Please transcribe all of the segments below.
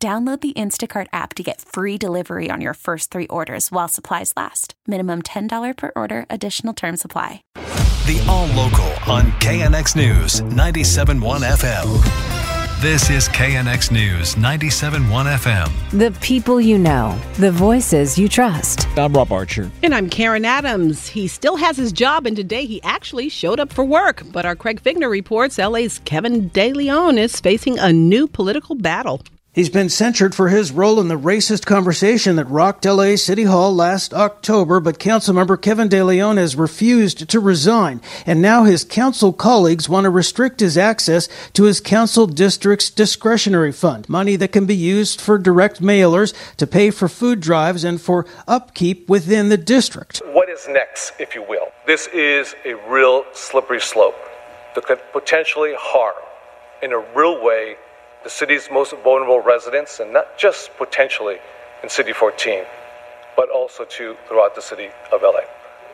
Download the Instacart app to get free delivery on your first three orders while supplies last. Minimum $10 per order, additional term supply. The All Local on KNX News 97.1 FM. This is KNX News 97.1 FM. The people you know, the voices you trust. I'm Rob Archer. And I'm Karen Adams. He still has his job, and today he actually showed up for work. But our Craig Fiegener reports LA's Kevin De Leon is facing a new political battle. He's been censured for his role in the racist conversation that rocked LA City Hall last October, but Councilmember Kevin De Leon has refused to resign, and now his council colleagues want to restrict his access to his council district's discretionary fund, money that can be used for direct mailers to pay for food drives and for upkeep within the district. What is next, if you will? This is a real slippery slope that could potentially harm in a real way the city's most vulnerable residents, and not just potentially in CD 14, but also to throughout the city of LA.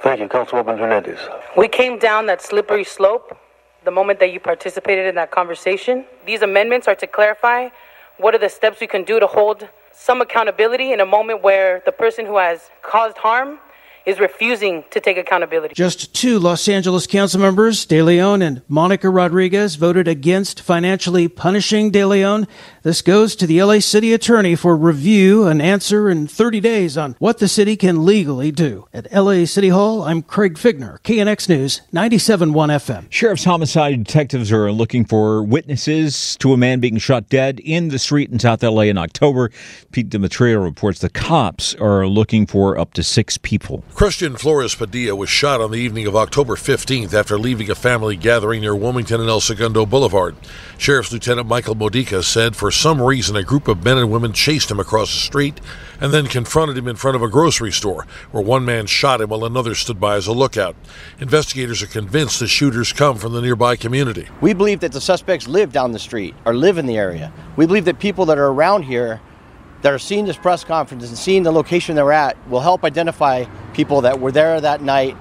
Thank you, Councilwoman Hernandez. We came down that slippery slope the moment that you participated in that conversation. These amendments are to clarify what are the steps we can do to hold some accountability in a moment where the person who has caused harm is refusing to take accountability. Just two Los Angeles council members, De Leon and Monica Rodriguez, voted against financially punishing De Leon. This goes to the LA City Attorney for review and answer in 30 days on what the city can legally do. At LA City Hall, I'm Craig Fiegener, KNX News, 97.1 FM. Sheriff's homicide detectives are looking for witnesses to a man being shot dead in the street in South LA in October. Pete Demetriou reports the cops are looking for up to six people. Christian Flores Padilla was shot on the evening of October 15th after leaving a family gathering near Wilmington and El Segundo Boulevard. Sheriff's Lieutenant Michael Modica said for some reason a group of men and women chased him across the street and then confronted him in front of a grocery store, where one man shot him while another stood by as a lookout. Investigators are convinced the shooters come from the nearby community. We believe that the suspects live down the street or live in the area. We believe that people that are around here that are seeing this press conference and seeing the location they're at will help identify people that were there that night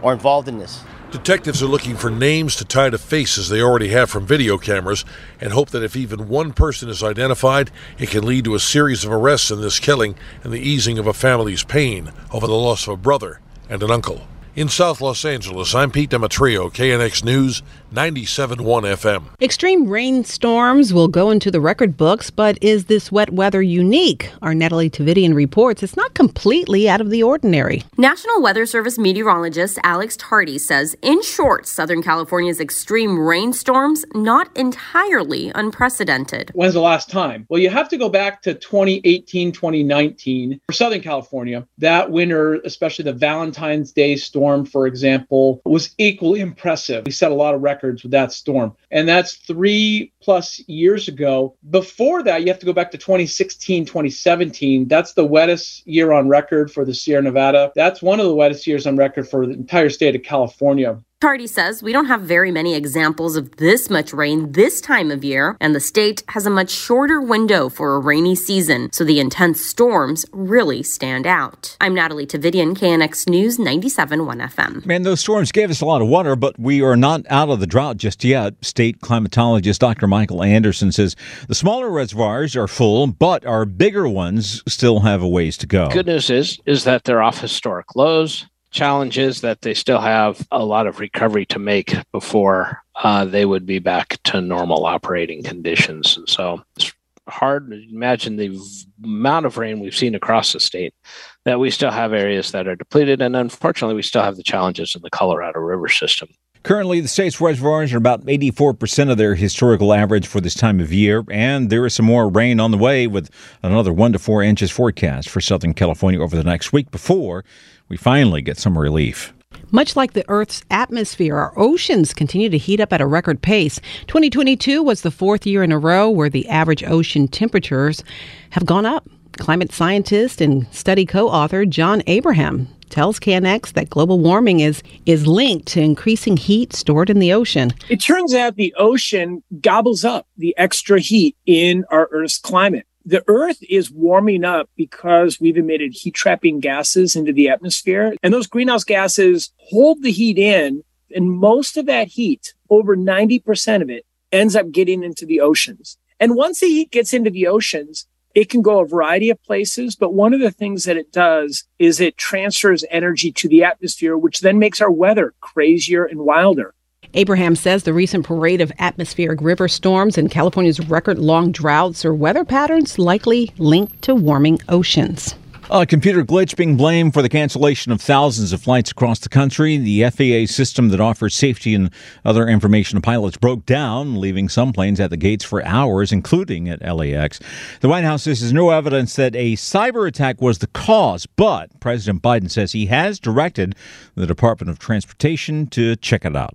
or involved in this. Detectives are looking for names to tie to faces they already have from video cameras and hope that if even one person is identified, it can lead to a series of arrests in this killing and the easing of a family's pain over the loss of a brother and an uncle. In South Los Angeles, I'm Pete Demetriou, KNX News, 97.1 FM. Extreme rainstorms will go into the record books, but is this wet weather unique? Our Natalie Tavidian reports it's not completely out of the ordinary. National Weather Service meteorologist Alex Tardy says, in short, Southern California's extreme rainstorms not entirely unprecedented. When's the last time? Well, you have to go back to 2018, 2019 for Southern California. That winter, especially the Valentine's Day storm storm, for example, was equally impressive. We set a lot of records with that storm. And that's three plus years ago. Before that, you have to go back to 2016, 2017. That's the wettest year on record for the Sierra Nevada. That's one of the wettest years on record for the entire state of California. Tardy says we don't have very many examples of this much rain this time of year, and the state has a much shorter window for a rainy season, so the intense storms really stand out. I'm Natalie Tavidian, KNX News 97.1 FM. Man, those storms gave us a lot of water, but we are not out of the drought just yet. State climatologist Dr. Michael Anderson says the smaller reservoirs are full, but our bigger ones still have a ways to go. Good news is is that they're off historic lows challenge is that they still have a lot of recovery to make before uh, they would be back to normal operating conditions. And so it's hard to imagine the amount of rain we've seen across the state that we still have areas that are depleted. And unfortunately, we still have the challenges in the Colorado River system. Currently, the state's reservoirs are about 84% of their historical average for this time of year, and there is some more rain on the way with another one to four inches forecast for Southern California over the next week before we finally get some relief. Much like the Earth's atmosphere, our oceans continue to heat up at a record pace. 2022 was the fourth year in a row where the average ocean temperatures have gone up. Climate scientist and study co-author John Abraham tells KNX that global warming is is linked to increasing heat stored in the ocean. It turns out the ocean gobbles up the extra heat in our Earth's climate the Earth is warming up because we've emitted heat trapping gases into the atmosphere. And those greenhouse gases hold the heat in. And most of that heat, over 90% of it, ends up getting into the oceans. And once the heat gets into the oceans, it can go a variety of places. But one of the things that it does is it transfers energy to the atmosphere, which then makes our weather crazier and wilder. Abraham says the recent parade of atmospheric river storms and California's record long droughts are weather patterns likely linked to warming oceans. A computer glitch being blamed for the cancellation of thousands of flights across the country. The FAA system that offers safety and other information to pilots broke down, leaving some planes at the gates for hours, including at LAX. The White House says there's no evidence that a cyber attack was the cause, but President Biden says he has directed the Department of Transportation to check it out.